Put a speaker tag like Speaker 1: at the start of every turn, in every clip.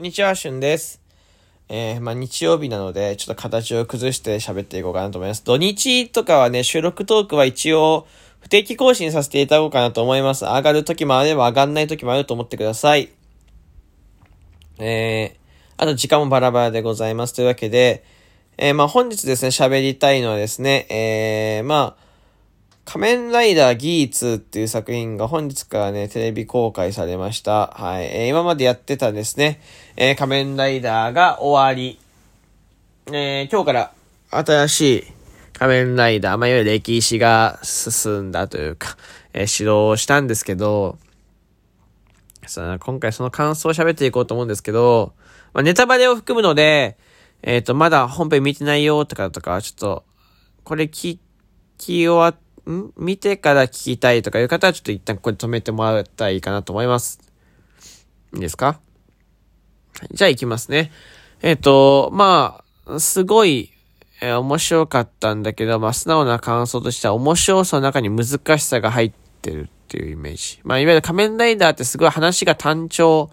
Speaker 1: こんにちは、しゅんです。えー、まあ日曜日なので、ちょっと形を崩して喋っていこうかなと思います。土日とかはね、収録トークは一応、不定期更新させていただこうかなと思います。上がる時もあれば上がんない時もあると思ってください。えー、あと時間もバラバラでございます。というわけで、えー、まあ本日ですね、喋りたいのはですね、えー、まあ、仮面ライダーギーツっていう作品が本日からね、テレビ公開されました。はい。えー、今までやってたですね、えー、仮面ライダーが終わり、えー、今日から新しい仮面ライダー、まあ、いわゆる歴史が進んだというか、えー、指導をしたんですけど、さあ、今回その感想を喋っていこうと思うんですけど、まあ、ネタバレを含むので、えっ、ー、と、まだ本編見てないよとかとか、ちょっと、これ聞き終わって、ん見てから聞きたいとかいう方はちょっと一旦ここで止めてもらったらいいかなと思います。いいですか？じゃあ行きますね。えっ、ー、と、まあ、すごい、えー、面白かったんだけど、まあ、素直な感想としては面白さの中に難しさが入ってるっていうイメージ。まあ、いわゆる仮面ライダーってすごい話が単調、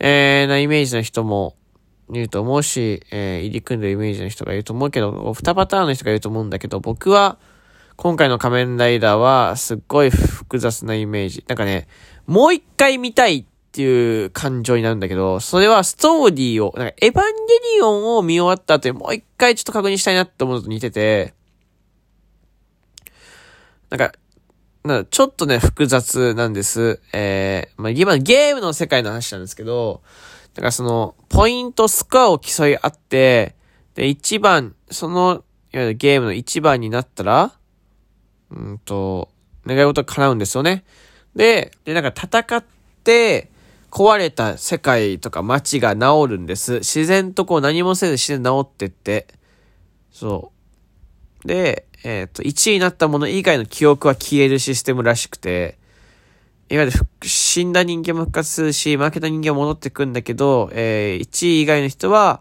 Speaker 1: えー、なイメージの人もいると思うし、えー、入り組んでるイメージの人がいると思うけど、二パターンの人がいると思うんだけど、僕は、今回の仮面ライダーはすっごい複雑なイメージ。なんかね、もう一回見たいっていう感情になるんだけど、それはストーリーを、なんかエヴァンゲリオンを見終わった後にもう一回ちょっと確認したいなって思うのと似てて、なんか、なんかちょっとね、複雑なんです。えー、まあ、今ゲームの世界の話なんですけど、だからその、ポイント、スコアを競い合って、で、一番、その、いわゆるゲームの一番になったら、うんと、願い事が叶うんですよね。で、で、なんか戦って、壊れた世界とか街が治るんです。自然とこう何もせず自然治ってって。そう。で、えっ、ー、と、1位になったもの以外の記憶は消えるシステムらしくて、いわゆる死んだ人間も復活するし、負けた人間は戻ってくんだけど、えー、1位以外の人は、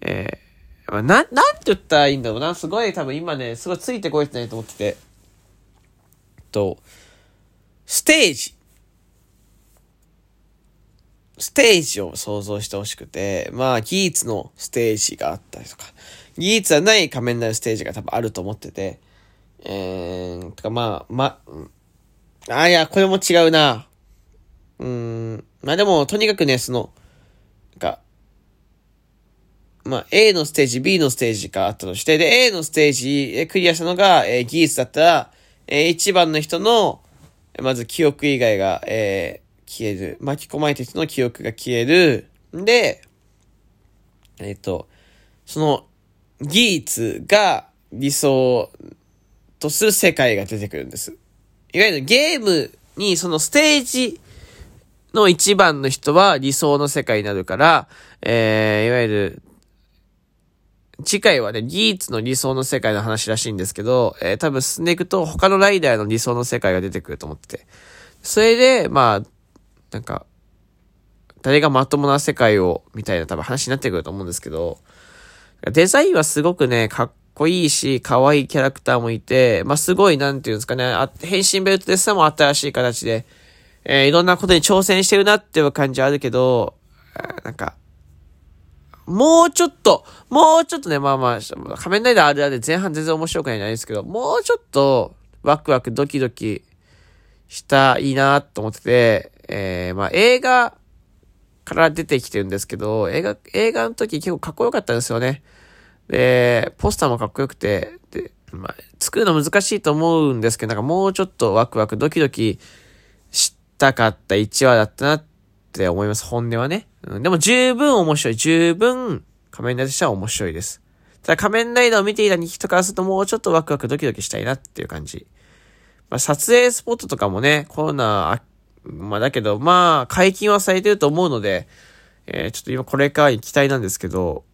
Speaker 1: えー、な、なんて言ったらいいんだろうな。すごい多分今ね、すごいついてこいってないと思ってて。と、ステージ。ステージを想像してほしくて、まあ、ギーツのステージがあったりとか、ギーツはない仮面ライダーステージが多分あると思ってて、えー、とかまあ、ま、あ、いや、これも違うな。うん、まあでも、とにかくね、その、なんか、まあ、A のステージ、B のステージがあったとして、で、A のステージクリアしたのが、えー、ギーツだったら、えー、一番の人の、まず記憶以外が、えー、消える。巻き込まれた人の記憶が消える。で、えっ、ー、と、その、技術が理想とする世界が出てくるんです。いわゆるゲームにそのステージの一番の人は理想の世界になるから、えー、いわゆる次回はね、ギーツの理想の世界の話らしいんですけど、えー、多分進んでいくと他のライダーの理想の世界が出てくると思ってて。それで、まあ、なんか、誰がまともな世界を、みたいな多分話になってくると思うんですけど、デザインはすごくね、かっこいいし、可愛いキャラクターもいて、まあ、すごい、なんていうんですかね、あ変身ベルトでさも新しい形で、えー、いろんなことに挑戦してるなっていう感じはあるけど、なんか、もうちょっと、もうちょっとね、まあまあ、仮面ライダーあるある前半全然面白くないんですけど、もうちょっと、ワクワクドキドキしたいいなと思ってて、えー、まあ映画から出てきてるんですけど、映画、映画の時結構かっこよかったんですよね。で、ポスターもかっこよくて、で、まあ、作るの難しいと思うんですけど、なんかもうちょっとワクワクドキドキしたかった1話だったなっって思います、本音はね。うん、でも十分面白い。十分仮面ライダーとしては面白いです。ただ仮面ライダーを見ていた人からするともうちょっとワクワクドキドキしたいなっていう感じ。まあ、撮影スポットとかもね、コロナ、まあだけど、まあ解禁はされてると思うので、えー、ちょっと今これから期待なんですけど、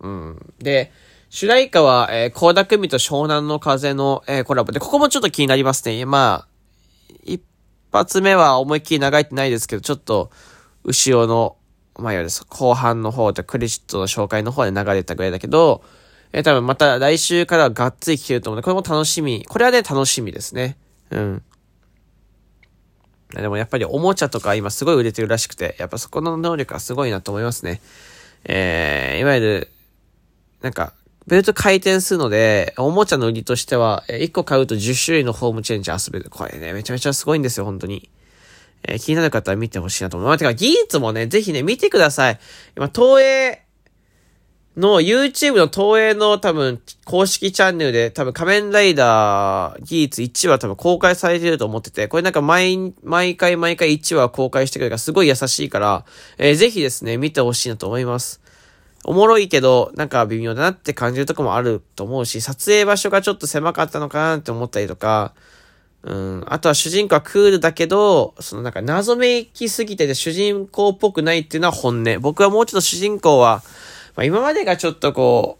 Speaker 1: うん。で、主題歌は、えー、高田組と湘南の風の、えー、コラボで、ここもちょっと気になりますね。まあ、一発目は思いっきり長いってないですけど、ちょっと、後ろの、まあ、いわゆる後半の方でクレジットの紹介の方で流れたぐらいだけど、えー、多分また来週からはがっつり来てると思うので、これも楽しみ。これはね、楽しみですね。うん。でもやっぱりおもちゃとか今すごい売れてるらしくて、やっぱそこの能力はすごいなと思いますね。えー、いわゆる、なんか、ベルト回転するので、おもちゃの売りとしては、1個買うと10種類のホームチェンジ遊べる。これね、めちゃめちゃすごいんですよ、本当に。えー、気になる方は見てほしいなと思います。てか、技術もね、ぜひね、見てください。今、東映の YouTube の東映の多分公式チャンネルで多分仮面ライダー技術1話多分公開されてると思ってて、これなんか毎、毎回毎回1話公開してくれるからすごい優しいから、えー、ぜひですね、見てほしいなと思います。おもろいけど、なんか微妙だなって感じるとこもあると思うし、撮影場所がちょっと狭かったのかなって思ったりとか、うん。あとは主人公はクールだけど、そのなんか謎めきすぎてて主人公っぽくないっていうのは本音。僕はもうちょっと主人公は、まあ、今までがちょっとこ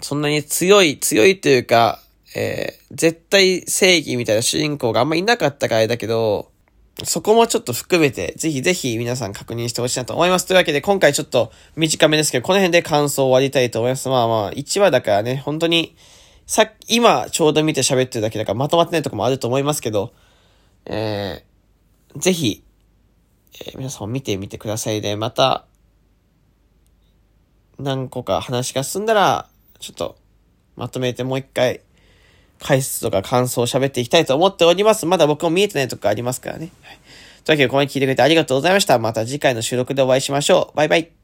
Speaker 1: う、そんなに強い、強いというか、えー、絶対正義みたいな主人公があんまいなかったからだけど、そこもちょっと含めて、ぜひぜひ皆さん確認してほしいなと思います。というわけで、今回ちょっと短めですけど、この辺で感想を終わりたいと思います。まあまあ、1話だからね、本当に、さっ、今ちょうど見て喋ってるだけだからまとまってないとこもあると思いますけど、えー、ぜひ、えー、皆さんも見てみてくださいで、また、何個か話が進んだら、ちょっと、まとめてもう一回、解説とか感想を喋っていきたいと思っております。まだ僕も見えてないとこありますからね。はい。というわけで、ここまで聞いてくれてありがとうございました。また次回の収録でお会いしましょう。バイバイ。